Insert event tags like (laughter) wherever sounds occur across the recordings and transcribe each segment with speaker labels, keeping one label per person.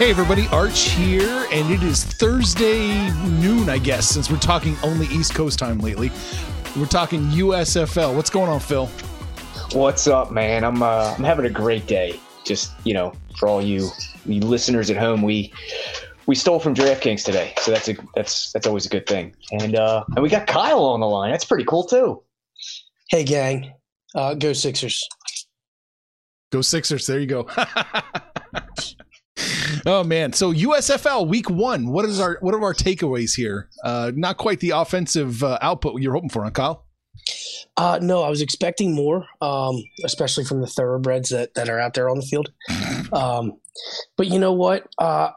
Speaker 1: Hey everybody, Arch here, and it is Thursday noon, I guess, since we're talking only East Coast time lately. We're talking USFL. What's going on, Phil?
Speaker 2: What's up, man? I'm uh, I'm having a great day. Just you know, for all you, you listeners at home, we we stole from DraftKings today, so that's a that's that's always a good thing. And uh, and we got Kyle on the line. That's pretty cool too.
Speaker 3: Hey, gang, uh, go Sixers.
Speaker 1: Go Sixers. There you go. (laughs) (laughs) oh man. So usfl week one what is our what are our takeaways here? Uh not quite the offensive uh, output you're hoping for on kyle?
Speaker 3: Uh no i was expecting more um especially from the thoroughbreds that that are out there on the field. (laughs) Um but you know what? Uh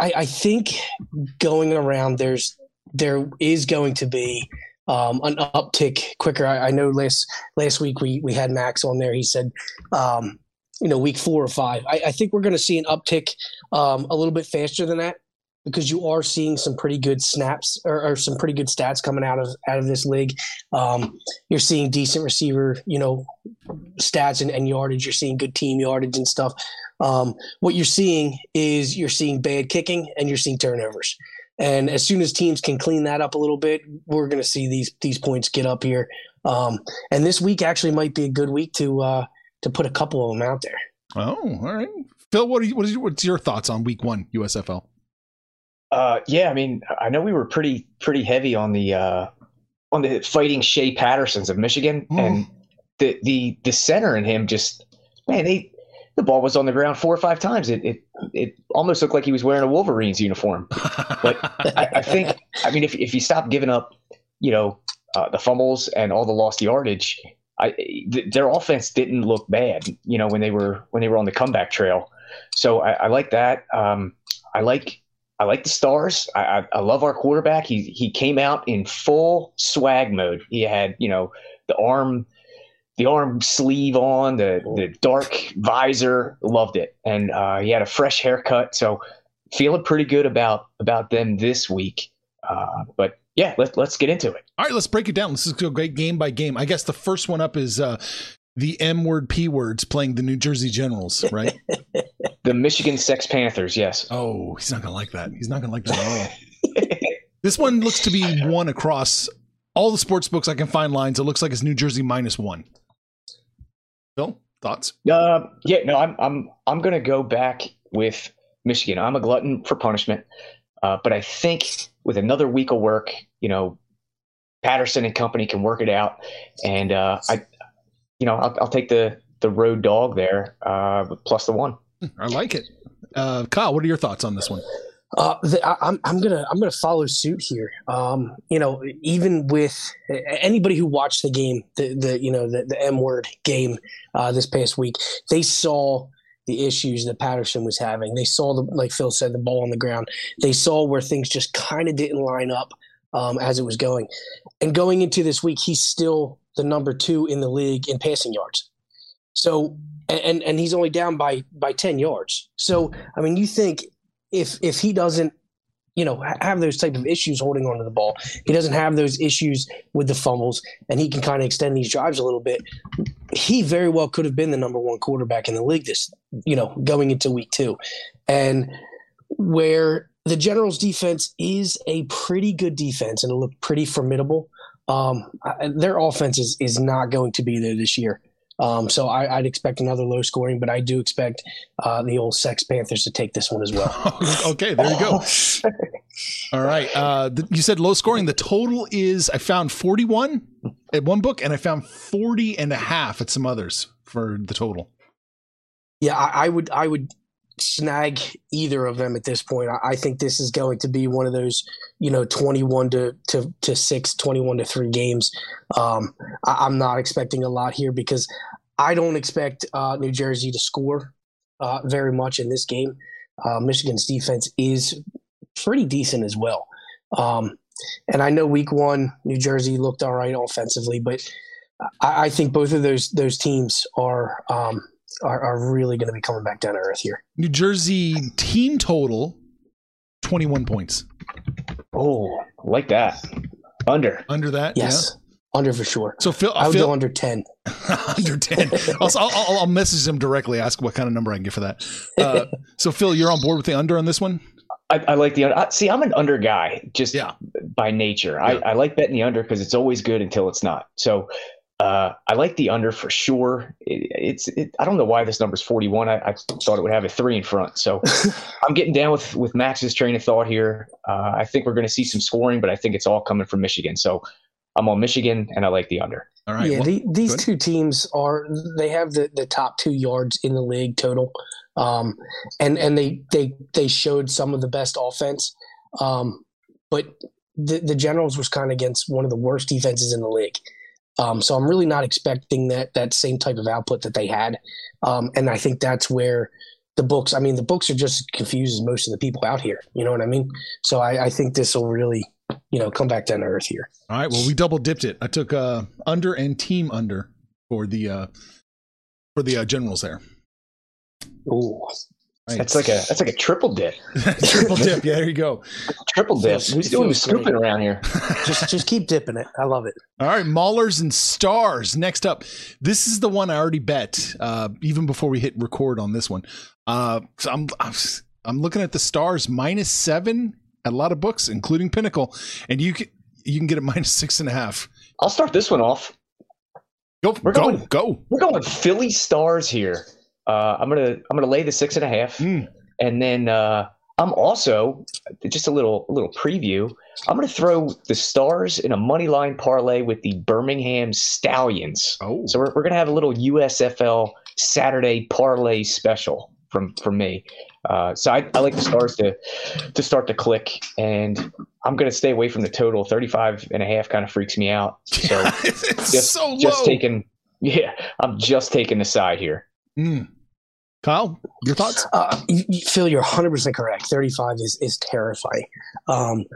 Speaker 3: i i think going around there's there is going to be um, an uptick quicker. I, I, know last last week we we had Max on there. He said um, you know, week four or five. I, I think we're going to see an uptick um, a little bit faster than that because you are seeing some pretty good snaps or, or, some pretty good stats coming out of out of this league. Um, you're seeing decent receiver, you know, stats and, and, yardage. You're seeing good team yardage and stuff. Um, what you're seeing is you're seeing bad kicking and you're seeing turnovers. And as soon as teams can clean that up a little bit, we're going to see these these points get up here. Um, and this week actually might be a good week to uh, to put a couple of them out there.
Speaker 1: Oh, all right. Phil, what are you, what is your, what's your thoughts on week one USFL?
Speaker 2: Uh, yeah, I mean, I know we were pretty pretty heavy on the uh, on the fighting Shea Pattersons of Michigan, mm. and the the the center in him just man, they the ball was on the ground four or five times. It it it almost looked like he was wearing a Wolverines uniform. But I, I, think, I mean, if if you stop giving up, you know, uh, the fumbles and all the lost yardage, I, th- their offense didn't look bad, you know, when they were when they were on the comeback trail. So I, I like that. Um, I like I like the stars. I, I, I, love our quarterback. He he came out in full swag mode. He had you know the arm the arm sleeve on, the the dark visor. Loved it, and uh, he had a fresh haircut. So feeling pretty good about about them this week. Uh, but yeah, let's let's get into it.
Speaker 1: All right, let's break it down. Let's a great game by game. I guess the first one up is uh, the M word P words playing the New Jersey Generals, right? (laughs)
Speaker 2: the Michigan Sex Panthers, yes.
Speaker 1: Oh, he's not gonna like that. He's not gonna like that at all. (laughs) this one looks to be one across all the sports books I can find lines. It looks like it's New Jersey minus one. Phil, thoughts?
Speaker 2: Uh, yeah, no, I'm I'm I'm gonna go back with Michigan. I'm a glutton for punishment, uh, but I think with another week of work, you know, Patterson and company can work it out. And uh, I, you know, I'll, I'll, take the the road dog there uh, plus the one.
Speaker 1: I like it. Uh, Kyle, what are your thoughts on this one?
Speaker 3: Uh, the, I, am I'm gonna I'm gonna follow suit here. Um, you know, even with anybody who watched the game, the the you know the, the M word game uh, this past week, they saw the issues that Patterson was having. They saw the, like Phil said, the ball on the ground. They saw where things just kind of didn't line up um, as it was going. And going into this week, he's still the number two in the league in passing yards. So, and and he's only down by by ten yards. So, I mean, you think if if he doesn't you know have those type of issues holding onto the ball. He doesn't have those issues with the fumbles, and he can kind of extend these drives a little bit. He very well could have been the number one quarterback in the league this, you know, going into week two, and where the Generals' defense is a pretty good defense and it looked pretty formidable. Um, their offense is, is not going to be there this year. Um, so I, would expect another low scoring, but I do expect uh, the old Sex Panthers to take this one as well. (laughs)
Speaker 1: okay, there you go. (laughs) All right. Uh, you said low scoring. The total is I found 41 at one book and I found 40 and a half at some others for the total.
Speaker 3: Yeah, I, I would I would snag either of them at this point. I, think this is going to be one of those, you know, 21 to, to, to 6, 21 to 3 games. Um, I, am not expecting a lot here because I don't expect uh, New Jersey to score uh, very much in this game. Uh, Michigan's defense is pretty decent as well. Um, and I know week one, New Jersey looked all right offensively, but I, I think both of those those teams are um, are, are really going to be coming back down to earth here.
Speaker 1: New Jersey team total, 21 points.
Speaker 2: Oh, like that. Under.
Speaker 1: Under that?
Speaker 3: Yes. Yeah. Under for sure.
Speaker 1: So Phil,
Speaker 3: I would
Speaker 1: Phil,
Speaker 3: go under 10. (laughs)
Speaker 1: under 10. I'll, I'll, I'll, message him directly, ask what kind of number I can get for that. Uh, (laughs) so Phil, you're on board with the under on this one?
Speaker 2: I, I like the under. See, I'm an under guy just yeah. by nature. Yeah. I, I like betting the under because it's always good until it's not. So uh, I like the under for sure. It, it's it, I don't know why this number is 41. I, I, thought it would have a three in front. So (laughs) I'm getting down with with Max's train of thought here. Uh, I think we're going to see some scoring, but I think it's all coming from Michigan. So I'm on Michigan, and I like the under.
Speaker 3: All right. Yeah, well, the, these two teams are they have the, the top two yards in the league total, um, and and they they they showed some of the best offense, um, but the the Generals was kind of against one of the worst defenses in the league. Um, so I'm really not expecting that that same type of output that they had, um, and I think that's where the books. I mean, the books are just confused as most of the people out here. You know what I mean? So I, I think this will really, you know, come back down to earth here.
Speaker 1: All right. Well, we double dipped it. I took uh, under and team under for the uh, for the uh, generals there.
Speaker 2: Ooh, Right. That's like a that's like a triple dip. (laughs)
Speaker 1: triple dip. Yeah, there you go.
Speaker 2: Triple dip. Who's doing the scooping around here? (laughs)
Speaker 3: just just keep dipping it. I love it.
Speaker 1: All right, Maulers and Stars. Next up, this is the one I already bet uh, even before we hit record on this one. Uh, so I'm, I'm I'm looking at the Stars minus seven at a lot of books, including Pinnacle, and you can you can get it (laughs) minus six and a half.
Speaker 2: I'll start this one off.
Speaker 1: Go, we're go, going, go.
Speaker 2: We're going Philly Stars here. Uh, I'm gonna I'm gonna lay the six and a half, mm. and then uh, I'm also just a little a little preview. I'm gonna throw the Stars in a money line parlay with the Birmingham Stallions. Oh, so we're, we're gonna have a little USFL Saturday parlay special from from me. Uh, so I, I like the Stars to to start to click, and I'm going to stay away from the total. 35 and a half kind of freaks me out. (laughs) So
Speaker 1: just, so
Speaker 2: just taking, (laughs) yeah, I'm just taking the side here.
Speaker 1: Mm. Kyle, your thoughts?
Speaker 3: Uh, Phil, you're 100% correct. 35 is, is terrifying. Um,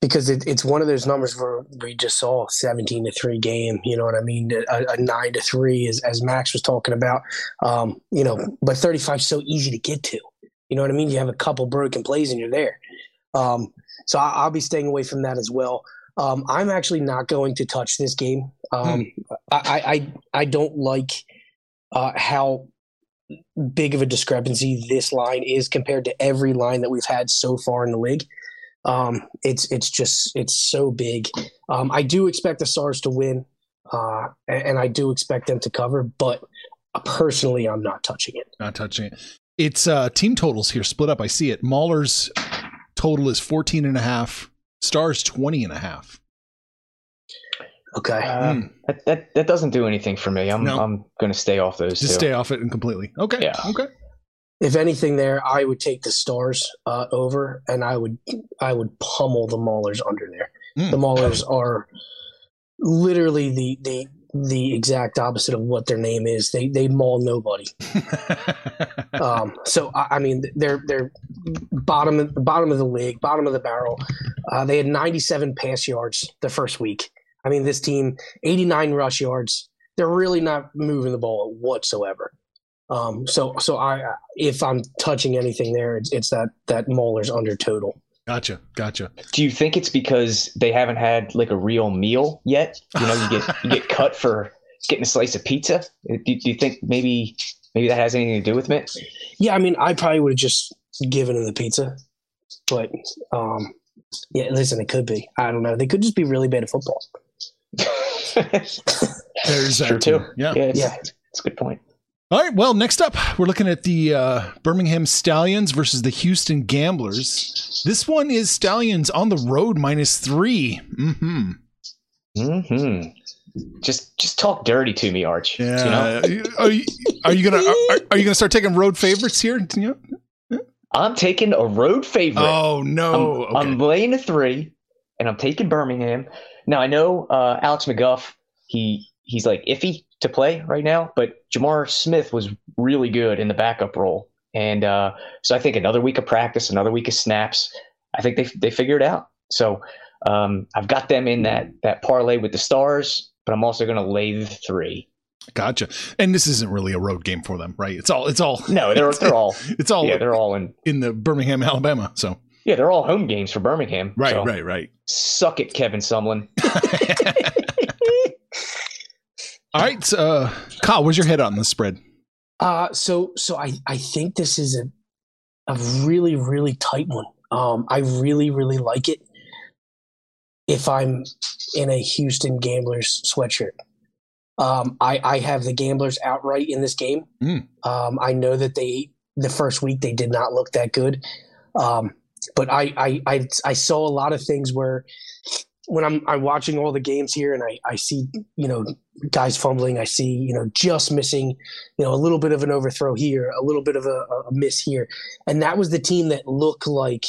Speaker 3: because it, it's one of those numbers where we just saw 17 to 3 game you know what i mean a, a 9 to 3 is, as max was talking about um, you know but 35 is so easy to get to you know what i mean you have a couple broken plays and you're there um, so I, will be staying away from that as well um, i'm actually not going to touch this game um, hmm. I, I i don't like uh, how big of a discrepancy this line is compared to every line that we've had so far in the league. Um, it's it's just it's so big. Um, I do expect the Stars to win, uh, and, and, I do expect them to cover. But personally, I'm not touching it.
Speaker 1: Not touching it. It's uh, team totals here split up. I see it. Mauler's total is 14 and a half. Stars 20 and a half.
Speaker 3: Okay.
Speaker 2: Uh, mm. that, that that doesn't do anything for me. I'm no. I'm going to stay off those.
Speaker 1: Just
Speaker 2: two.
Speaker 1: stay off it and completely. Okay. Yeah. Okay.
Speaker 3: If anything, there I would take the stars uh, over, and I would I would pummel the Maulers under there. Mm. The Maulers are literally the the the exact opposite of what their name is. They they maul nobody. (laughs) um, so I, I, mean, they're they're bottom bottom of the league, bottom of the barrel. Uh, they had 97 pass yards the first week. I mean, this team, 89 rush yards. They're really not moving the ball whatsoever. Um, so, so I, if I'm touching anything there, it's, it's that that Mauler's under total.
Speaker 1: Gotcha, gotcha.
Speaker 2: Do you think it's because they haven't had like a real meal yet? You know, you get you get (laughs) cut for getting a slice of pizza. Do, do you think maybe maybe that has anything to do with it?
Speaker 3: Yeah, I mean, I probably would have just given them the pizza, but um, yeah, listen, it could be. I don't know. They could just be really bad at football.
Speaker 1: There's that
Speaker 2: True too.
Speaker 1: Yeah.
Speaker 2: Yeah, it's,
Speaker 3: Yeah.
Speaker 2: it's a good point.
Speaker 1: All right. Well, next up, we're looking at the uh, Birmingham Stallions versus the Houston Gamblers. This one is Stallions on the road minus three. Mm-hmm.
Speaker 2: hmm Just just talk dirty to me, Arch. You know?
Speaker 1: Yeah. Are you, are you gonna are, are you gonna start taking road favorites here? You know?
Speaker 2: I'm taking a road favorite.
Speaker 1: Oh
Speaker 2: I'm,
Speaker 1: no. okay.
Speaker 2: I'm laying a three, and I'm taking Birmingham. Now I know uh, Alex McGough. He he's like iffy to play right now, but J'Mar Smith was really good in the backup role, and uh, so I think another week of practice, another week of snaps. I think they they figure it out. So um, I've got them in that that parlay with the stars, but I'm also going to lay the three.
Speaker 1: Gotcha. And this isn't really a road game for them, right? It's all it's all
Speaker 2: No, they're (laughs) they're all
Speaker 1: it's all
Speaker 2: yeah they're all in
Speaker 1: in the Birmingham, Alabama. So
Speaker 2: yeah they're all home games for Birmingham.
Speaker 1: right,
Speaker 2: So,
Speaker 1: right, right.
Speaker 2: Suck it, Kevin Sumlin. (laughs) (laughs)
Speaker 1: all right, uh, Kyle, where's your head on the spread?
Speaker 3: Uh, so so I I think this is a a really really tight one. Um, I really really like it. If I'm in a Houston Gamblers sweatshirt, um, I I have the Gamblers outright in this game.
Speaker 1: Mm.
Speaker 3: Um, I know that they the first week they did not look that good, um, but I, I I I saw a lot of things where when I'm I'm watching all the games here and I I see you know guys fumbling. I see you know just missing you know, a little bit of an overthrow here, a little bit of a, a miss here. And that was the team that looked like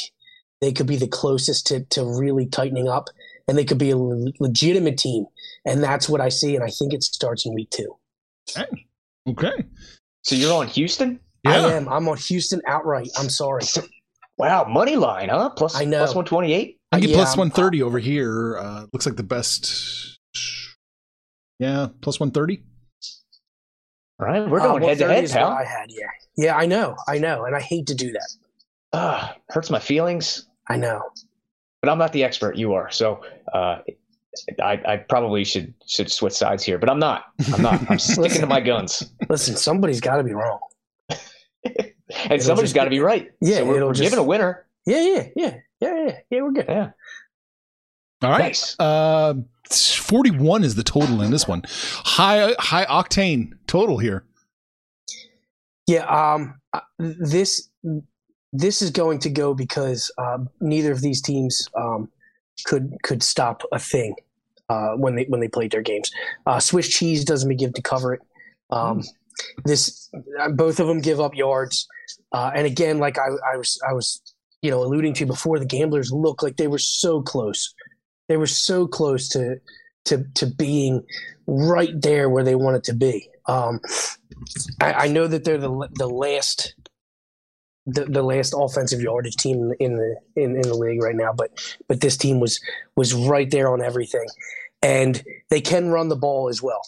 Speaker 3: they could be the closest to, to really tightening up and they could be a legitimate team. And that's what I see. And I think it starts in week two.
Speaker 1: Okay.
Speaker 2: So you're on Houston?
Speaker 1: Yeah.
Speaker 3: I am. I'm on Houston outright. I'm sorry.
Speaker 2: Wow, money line, huh? Plus
Speaker 3: I know.
Speaker 2: plus one twenty eight.
Speaker 1: I get
Speaker 3: Yeah,
Speaker 1: 130 over here. Uh, looks like the best. Yeah, plus 130.
Speaker 2: All right, we're
Speaker 3: Uh,
Speaker 2: going head to
Speaker 3: 130
Speaker 2: head,
Speaker 3: is what
Speaker 2: pal.
Speaker 3: I had. Yeah. Yeah, I know. I know. And I hate to do that.
Speaker 2: Ah, hurts my feelings,
Speaker 3: I know.
Speaker 2: but I'm not the expert. You are, so uh, I, I probably should should switch sides here, but I'm not. I'm not. I'm (laughs) sticking to my guns,
Speaker 3: Listen, somebody's got to be wrong. (laughs)
Speaker 2: and somebody's got to be right.
Speaker 3: Yeah,
Speaker 2: so we're,
Speaker 3: it'll
Speaker 2: we're
Speaker 3: just-
Speaker 2: giving a winner.
Speaker 3: Yeah, yeah, yeah, yeah, yeah. Yeah, we're good.
Speaker 2: Yeah,
Speaker 1: All right.
Speaker 2: nice.
Speaker 1: Uh, 41 is the total in this one. High high octane total here.
Speaker 3: Yeah, um, uh, this this is going to go because um, neither of these teams um, could could stop a thing uh, when they when they played their games. Uh, Swiss cheese doesn't begin to cover it. Um, This uh, both of them give up yards, uh, and again, like I, I was I was you know alluding to before, the gamblers look like they were so close. They were so close to to to being right there where they wanted to be. Um, I, I know that they're the the last the, the last offensive yardage team in the in, in the league right now, but but this team was was right there on everything, and they can run the ball as well.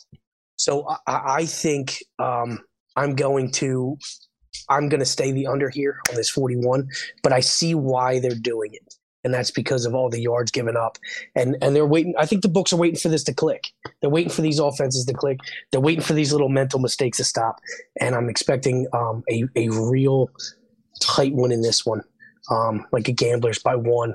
Speaker 3: So I, I think um, I'm going to I'm going to stay the under here on this 41, but I see why they're doing it, and that's because of all the yards given up, and and they're waiting. I think the books are waiting for this to click. They're waiting for these offenses to click. They're waiting for these little mental mistakes to stop, and I'm expecting um, a a real tight one in this one, um, like a gambler's by one.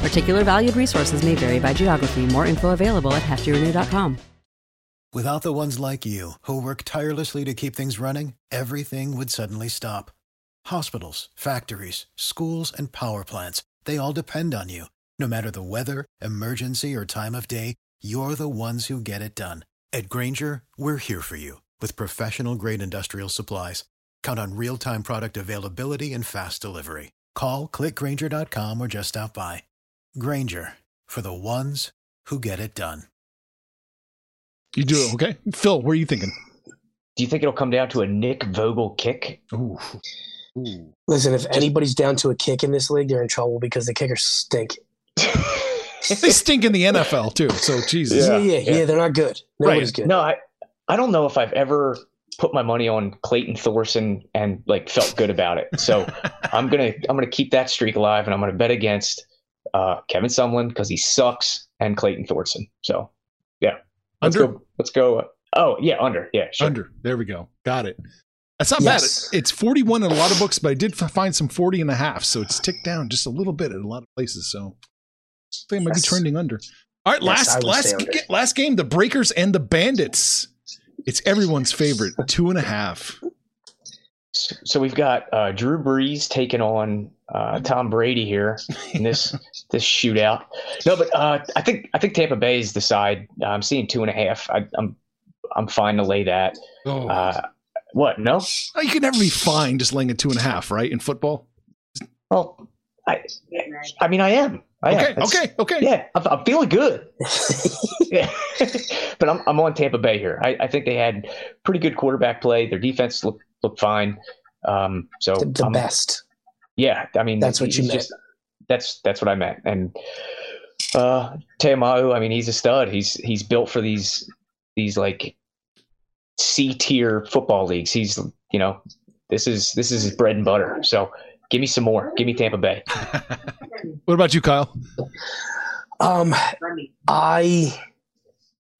Speaker 4: Particular valued resources may vary by geography. More info available at heftyrenew.com.
Speaker 5: Without the ones like you, who work tirelessly to keep things running, everything would suddenly stop. Hospitals, factories, schools, and power plants, they all depend on you. No matter the weather, emergency, or time of day, you're the ones who get it done. At Grainger, we're here for you with professional grade industrial supplies. Count on real time product availability and fast delivery. Call clickgrainger.com or just stop by. Grainger for the ones who get it done.
Speaker 1: You do it, okay? Phil, what are you thinking?
Speaker 2: Do you think it'll come down to a Nick Vogel kick?
Speaker 1: Ooh.
Speaker 3: Listen, if anybody's down to a kick in this league, they're in trouble because the kickers stink. (laughs)
Speaker 1: They stink in the NFL too. So Jesus.
Speaker 3: Yeah,
Speaker 2: Yeah,
Speaker 3: yeah, yeah.
Speaker 2: yeah.
Speaker 3: they're not good. Nobody's
Speaker 1: Right.
Speaker 3: good.
Speaker 2: No, I I don't know if I've ever put my money on Clayton Thorson and like felt good about it. So (laughs) I'm gonna I'm gonna keep that streak alive, and I'm gonna bet against uh, Kevin Sumlin because he sucks and Clayton Thorson. So yeah, let's
Speaker 1: Under?
Speaker 2: go. Let's go. Oh yeah, under. Yeah, sure.
Speaker 1: Under. There we go. Got it. That's not
Speaker 3: Yes.
Speaker 1: bad. It's 41 in a lot of books, but I did find some 40 and a half. So it's ticked down just a little bit in a lot of places. So I think I might be trending under. All right,
Speaker 3: Yes,
Speaker 1: last last ga- last game, the Breakers and the Bandits. It's everyone's favorite, two and a half.
Speaker 2: So, so we've got uh, Drew Brees taking on uh, Tom Brady here in this (laughs) this shootout. No, but uh, I think I think Tampa Bay is the side. Uh, I'm seeing two and a half. I, I'm I'm fine to lay that.
Speaker 1: Oh,
Speaker 2: Uh, what? No.
Speaker 1: you can never be fine just laying a two and a half, right? In football.
Speaker 2: Well, I I mean I am. I
Speaker 1: Okay,
Speaker 2: am.
Speaker 1: Okay, okay.
Speaker 2: Yeah, I'm, I'm feeling good. yeah, (laughs) but I'm I'm on Tampa Bay here. I, I think they had pretty good quarterback play. Their defense looked looked fine. Um, so
Speaker 3: The, the
Speaker 2: I'm-
Speaker 3: best.
Speaker 2: Yeah, I mean
Speaker 3: That's what you
Speaker 2: he's
Speaker 3: meant.
Speaker 2: that's that's what I meant. And uh Ta'amu, I mean, he's a stud. He's he's built for these these like C tier football leagues. He's you know this is this is his bread and butter. So give me some more. Give me Tampa Bay. (laughs)
Speaker 1: What about you, Kyle?
Speaker 3: Um, I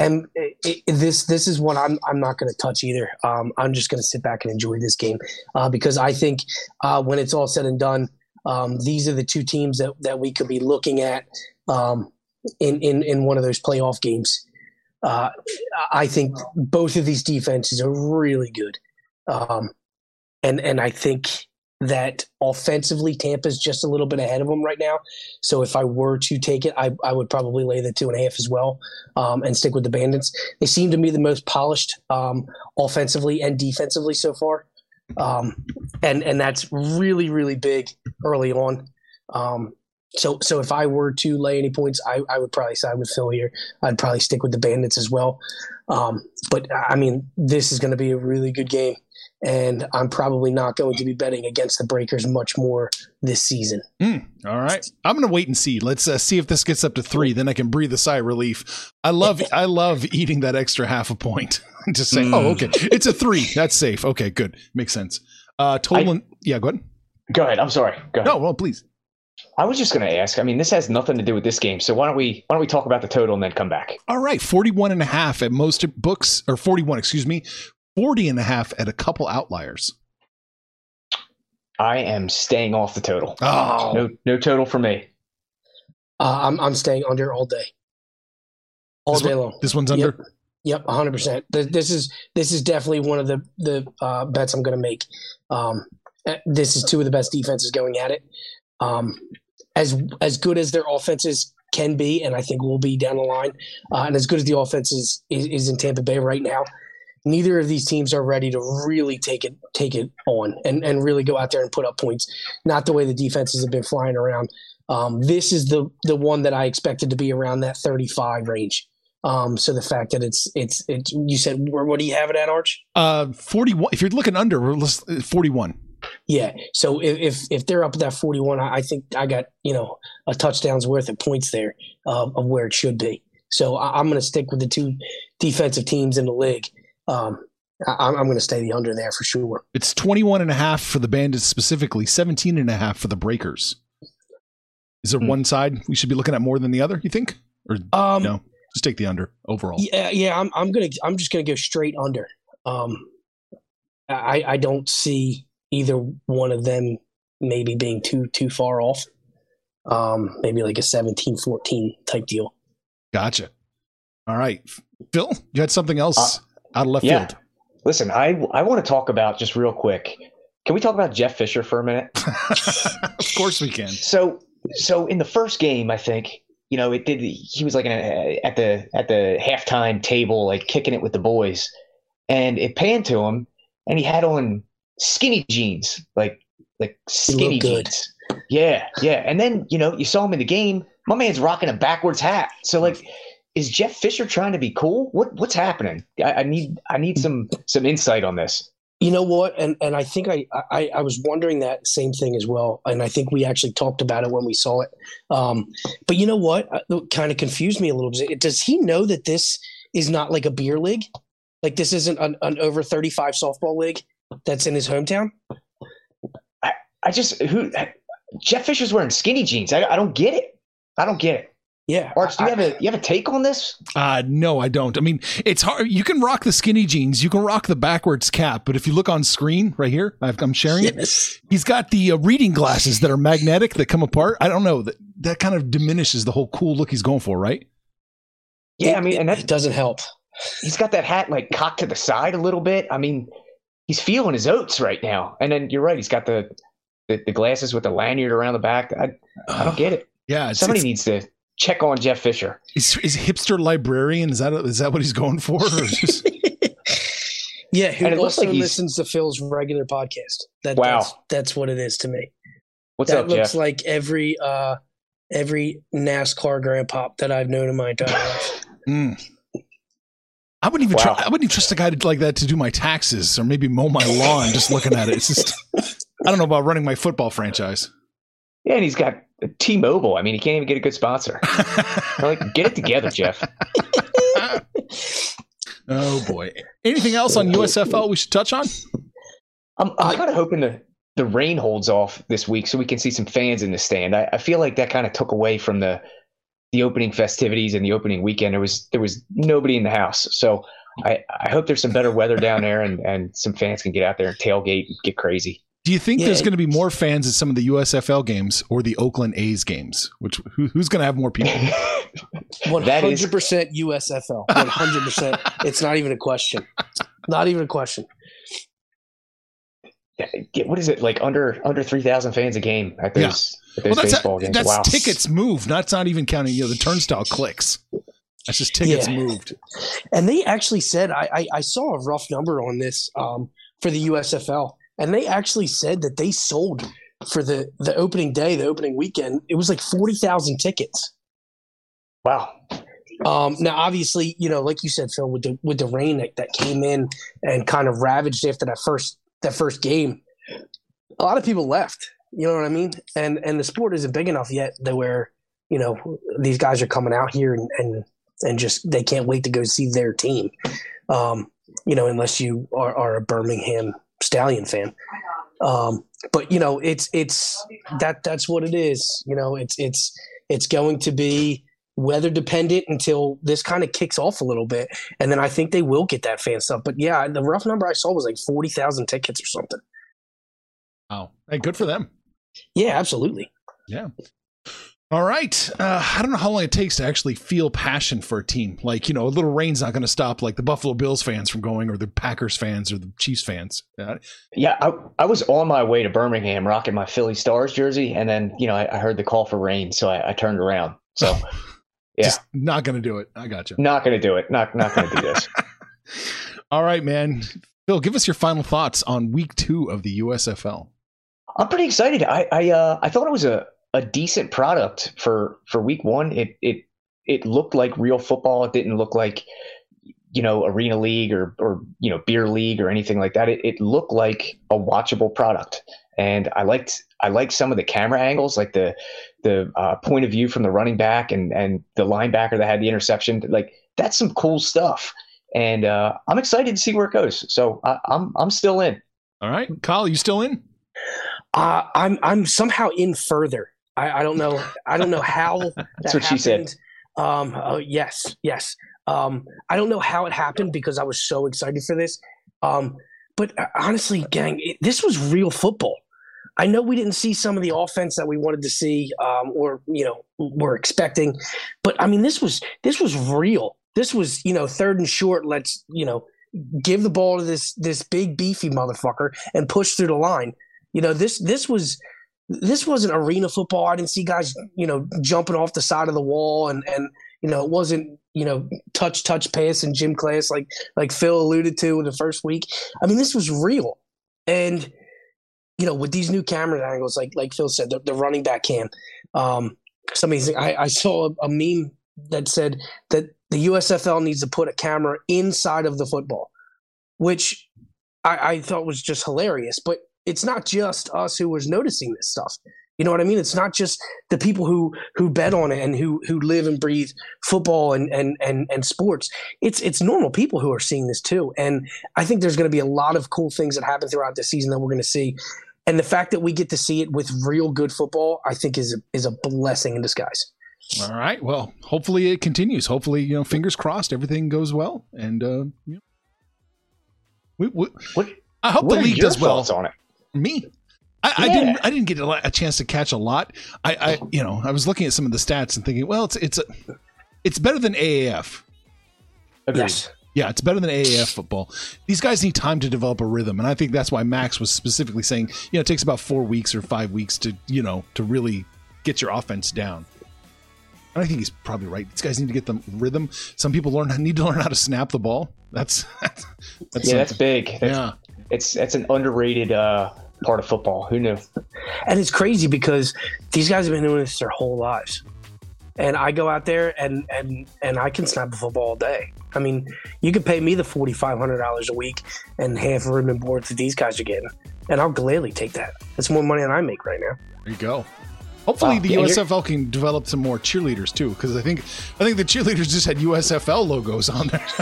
Speaker 3: am. i i this this is one I'm I'm not going to touch either. Um, I'm just going to sit back and enjoy this game uh, because I think uh, when it's all said and done, um, these are the two teams that that we could be looking at um, in in in one of those playoff games. Uh, I think both of these defenses are really good, um, and and I think that offensively Tampa's just a little bit ahead of them right now. So if I were to take it, I, I would probably lay the two and a half as well um, and stick with the Bandits. They seem to be the most polished um, offensively and defensively so far. Um, and, and that's really, really big early on. Um, so, so if I were to lay any points, I, I would probably side with Phil here. I'd probably stick with the Bandits as well. Um, but I mean, this is going to be a really good game and I'm probably not going to be betting against the Breakers much more this season.
Speaker 1: Mm, all right, I'm gonna wait and see. Let's uh, see if this gets up to three. Then I can breathe a sigh of relief. I love, (laughs) I love eating that extra half a point. (laughs) Just saying. Oh, okay, it's a three. That's safe. Okay, good, makes sense. Uh, total.
Speaker 2: I-
Speaker 1: yeah, go ahead.
Speaker 2: Go ahead. I'm sorry. Go ahead.
Speaker 1: No, well, please.
Speaker 2: I was just going to ask. I mean, this has nothing to do with this game. So why don't we why don't we talk about the total and then come back?
Speaker 1: All right, 41 and a half at most books, or 41, excuse me, 40 and a half at a couple outliers.
Speaker 2: I am staying off the total.
Speaker 1: Oh,
Speaker 2: No no total for me.
Speaker 3: Uh, I'm I'm staying under all day, all
Speaker 1: This
Speaker 3: day
Speaker 1: one-
Speaker 3: long.
Speaker 1: this one's under.
Speaker 3: Yep. Yep, 100. percent This is this is definitely one of the the uh, bets I'm going to make. Um, uh, this is two of the best defenses going at it. Um, as as good as their offenses can be, and I think will be down the line, uh, and as good as the offense is, is is in Tampa Bay right now. Neither of these teams are ready to really take it take it on and, and really go out there and put up points. Not the way the defenses have been flying around. Um, this is the the one that I expected to be around that 35 range. Um, so the fact that it's it's it's you said what do you have it at Arch?
Speaker 1: Uh, 41. If you're looking under, 41.
Speaker 3: Yeah. So if if, if they're up at that 41, I, I think I got you know a touchdown's worth of points there uh, of where it should be. So I, I'm going to stick with the two defensive teams in the league. Um, I, I'm going to stay the under there for sure.
Speaker 1: It's 21 and a half for the Bandits specifically, 17 and a half for the Breakers. Is there
Speaker 2: Hmm.
Speaker 1: one side we should be looking at more than the other, you think? Or
Speaker 3: Um,
Speaker 1: no? Just take the under overall.
Speaker 3: Yeah, yeah. I'm I'm gonna I'm just gonna go straight under. Um, I I don't see either one of them maybe being too too far off. Um, maybe like a 17-14 type deal.
Speaker 1: Gotcha. All right. Phil, you had something else out of left
Speaker 2: yeah.
Speaker 1: field.
Speaker 2: Listen, I I want to talk about just real quick. Can we talk about Jeff Fisher for a minute? (laughs)
Speaker 1: of course we can.
Speaker 2: So so in the first game, I think you know it did. He was like in a, at the at the halftime table, like kicking it with the boys, and it panned to him, and he had on skinny jeans, like like skinny jeans. Yeah, yeah. And then you know you saw him in the game. My man's rocking a backwards hat. So like, is Jeff Fisher trying to be cool? What what's happening? I, I need I need some some insight on this.
Speaker 3: You know what? And and I think I, I I was wondering that same thing as well. And I think we actually talked about it when we saw it. Um, but you know what? It kind of confused me a little bit. Does he know that this is not like a beer league? Like this isn't an, an over 35 softball league that's in his hometown.
Speaker 2: I, I just who Jeff Fisher's wearing skinny jeans. I, I don't get it. I don't get it.
Speaker 3: Yeah.
Speaker 2: Arch, do you
Speaker 3: I-
Speaker 2: have a you have a take on this?
Speaker 1: Uh, no, I don't. I mean, it's hard. You can rock the skinny jeans, you can rock the backwards cap, but if you look on screen right here, I've, I'm sharing it.
Speaker 3: Yes.
Speaker 1: He's got the uh, reading glasses that are magnetic that come apart. I don't know that that kind of diminishes the whole cool look he's going for, right?
Speaker 2: Yeah, I mean, and
Speaker 3: it
Speaker 2: that
Speaker 3: doesn't help.
Speaker 2: he's got that hat like cocked to the side a little bit. I mean, he's feeling his oats right now. And then you're right, he's got the the, the glasses with the lanyard around the back. I, I don't get it. (sighs)
Speaker 1: Yeah, it's,
Speaker 2: Somebody
Speaker 1: it's,
Speaker 2: needs to check on Jeff Fisher.
Speaker 1: is, is hipster librarian. Is that is that what he's going for? Or (laughs) just,
Speaker 3: Yeah, who
Speaker 2: And it looks
Speaker 3: also
Speaker 2: like he's-
Speaker 3: listens to Phil's regular podcast. That,
Speaker 2: Wow.
Speaker 3: that's, that's what it is to me.
Speaker 2: What's
Speaker 3: that
Speaker 2: up,
Speaker 3: looks
Speaker 2: Jeff?
Speaker 3: like every uh every NASCAR grandpop that I've known in my entire life. (laughs)
Speaker 1: Mm. I wouldn't even
Speaker 2: Wow.
Speaker 1: try, I wouldn't even trust a guy to- like that to do my taxes or maybe mow my lawn. just looking at it, it's just I don't know about running my football franchise.
Speaker 2: yeah, and he's got T-Mobile. I mean, he can't even get a good sponsor. (laughs) Like, get it together, Jeff. (laughs)
Speaker 1: oh boy! Anything else on USFL we should touch on?
Speaker 2: Um, I'm, I'm kind of hoping the the rain holds off this week so we can see some fans in the stand. I, I feel like that kind of took away from the the opening festivities and the opening weekend. There was there was nobody in the house, so I, I hope there's some better weather down there and and some fans can get out there and tailgate and get crazy.
Speaker 1: Do you think
Speaker 3: Yeah.
Speaker 1: there's going to be more fans at some of the USFL games or the Oakland A's games? Which who, who's going to have more people?
Speaker 3: One (laughs)
Speaker 2: That is-
Speaker 3: hundred percent USFL. One hundred percent. (laughs) It's not even a question. Not even a question.
Speaker 2: What is it like under under three thousand fans a game at
Speaker 1: Yeah.
Speaker 2: those at those
Speaker 1: Well, that's
Speaker 2: baseball games?
Speaker 1: that's
Speaker 2: wow,
Speaker 1: tickets moved. That's not even counting you know the turnstile clicks. That's just tickets
Speaker 3: Yeah.
Speaker 1: moved.
Speaker 3: And they actually said I, I, I saw a rough number on this um, for the USFL, and they actually said that they sold for the the opening day, the opening weekend. It was like forty thousand tickets.
Speaker 2: wow.
Speaker 3: Um, now, obviously, you know, like you said, Phil, with the with the rain that, that came in and kind of ravaged after that first that first game, a lot of people left. You know what I mean? And and the sport isn't big enough yet that where you know these guys are coming out here and and and just they can't wait to go see their team. Um, you know, unless you are, are a Birmingham Stallion fan. Um, but you know, it's it's that that's what it is. You know, it's it's it's going to be weather dependent until this kind of kicks off a little bit, and then I think they will get that fan stuff. But yeah, the rough number I saw was like forty thousand tickets or something.
Speaker 1: Oh, hey, good for them.
Speaker 3: Yeah, absolutely.
Speaker 1: Yeah. All right. Uh, I don't know how long it takes to actually feel passion for a team. Like, you know, a little rain's not going to stop like the Buffalo Bills fans from going or the Packers fans or the Chiefs fans. Uh,
Speaker 2: Yeah, I, I was on my way to Birmingham rocking my Philly Stars jersey, and then you know I, I heard the call for rain, so I, I turned around. So (laughs) Yeah.
Speaker 1: Just not going to do it. I got you.
Speaker 2: not going to do it. Not not going to do (laughs) this.
Speaker 1: All right, man. Phil, give us your final thoughts on week two of the USFL.
Speaker 2: I'm pretty excited. I I uh, I thought it was a, a decent product for for week one. It it it looked like real football. It didn't look like you know arena league or or you know beer league or anything like that. It, it looked like a watchable product, and I liked I liked some of the camera angles, like the the uh, point of view from the running back and and the linebacker that had the interception. Like that's some cool stuff, and uh, I'm excited to see where it goes. So I, I'm I'm still in.
Speaker 1: All right. Kyle, you still in?
Speaker 3: Uh, I'm I'm somehow in further. I, I don't know. I don't know how (laughs) that
Speaker 2: That's what she said.
Speaker 3: happened. Um, oh, yes, yes. Um, I don't know how it happened because I was so excited for this. Um, but uh, honestly, gang, it, this was real football. I know we didn't see some of the offense that we wanted to see, um, or you know, were expecting, but I mean, this was this was real. This was you know, third and short. Let's you know, give the ball to this this big beefy motherfucker and push through the line. You know, this this was this wasn't arena football. I didn't see guys, you know, jumping off the side of the wall and and you know, it wasn't, you know, touch touch pass in gym class like like Phil alluded to in the first week. I mean, this was real. And you know, with these new camera angles, like like Phil said, the, the running back cam. Um, somebody's I, I saw a, a meme that said that the USFL needs to put a camera inside of the football, which I, I thought was just hilarious. But it's not just us who was noticing this stuff. You know what I mean? It's not just the people who who bet on it and who who live and breathe football and and and, and sports. It's it's normal people who are seeing this too. And I think there's going to be a lot of cool things that happen throughout the season that we're going to see. And the fact that we get to see it with real good football, I think is a, is a blessing in disguise.
Speaker 1: All right. Well, hopefully it continues. Hopefully, you know, fingers crossed, everything goes well, and uh, you know, we, we,
Speaker 2: What
Speaker 1: I hope
Speaker 2: what
Speaker 1: the league does well.
Speaker 2: on it?
Speaker 1: Me, I, I didn't. I didn't get a, lot- a chance to catch a lot. I, I, you know, I was looking at some of the stats and thinking, well, it's it's a, it's better than AAF.
Speaker 2: Agreed.
Speaker 3: Yes.
Speaker 1: Yeah, it's better than AAF football. These guys need time to develop a rhythm, and I think that's why Max was specifically saying, you know, it takes about four weeks or five weeks to, you know, to really get your offense down. And I think he's probably right. These guys need to get the rhythm. Some people learn need to learn how to snap the ball. That's (laughs) that's, that's
Speaker 2: yeah, that's big. That's,
Speaker 1: yeah.
Speaker 2: It's that's an underrated uh, part of football. Who knew?
Speaker 3: And it's crazy because these guys have been doing this their whole lives. And I go out there and and and I can snap a football all day. I mean, you could pay me the forty five hundred dollars a week and half a room and board that these guys are getting, and I'll gladly take that. That's more money than I make right now.
Speaker 1: There you go. Hopefully,
Speaker 2: Wow.
Speaker 1: the
Speaker 2: Yeah,
Speaker 1: USFL can develop some more cheerleaders too, because I think I think the cheerleaders just had USFL logos on there. (laughs)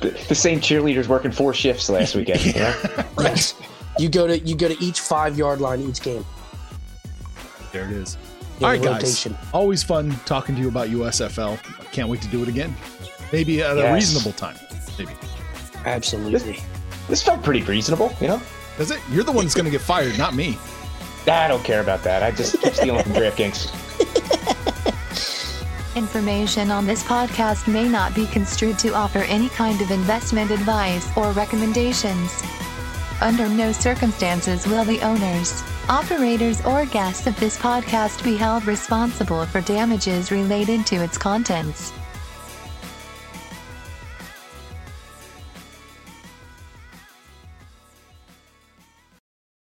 Speaker 2: the, the same cheerleaders working four shifts last weekend. you know? (laughs)
Speaker 3: Yes. You go to you go to each five yard line each game.
Speaker 1: there it is.
Speaker 3: in
Speaker 1: All right, guys. Always fun talking to you about USFL. I can't wait to do it again. Maybe at a reasonable time. Maybe.
Speaker 3: Absolutely.
Speaker 2: This felt pretty reasonable, you know.
Speaker 1: Does it? You're the one that's going to get fired, not me.
Speaker 2: I don't care about that. I just keep stealing from DraftKings. (laughs)
Speaker 6: Information on this podcast may not be construed to offer any kind of investment advice or recommendations. Under no circumstances will the owners, operators, or guests of this podcast be held responsible for damages related to its contents.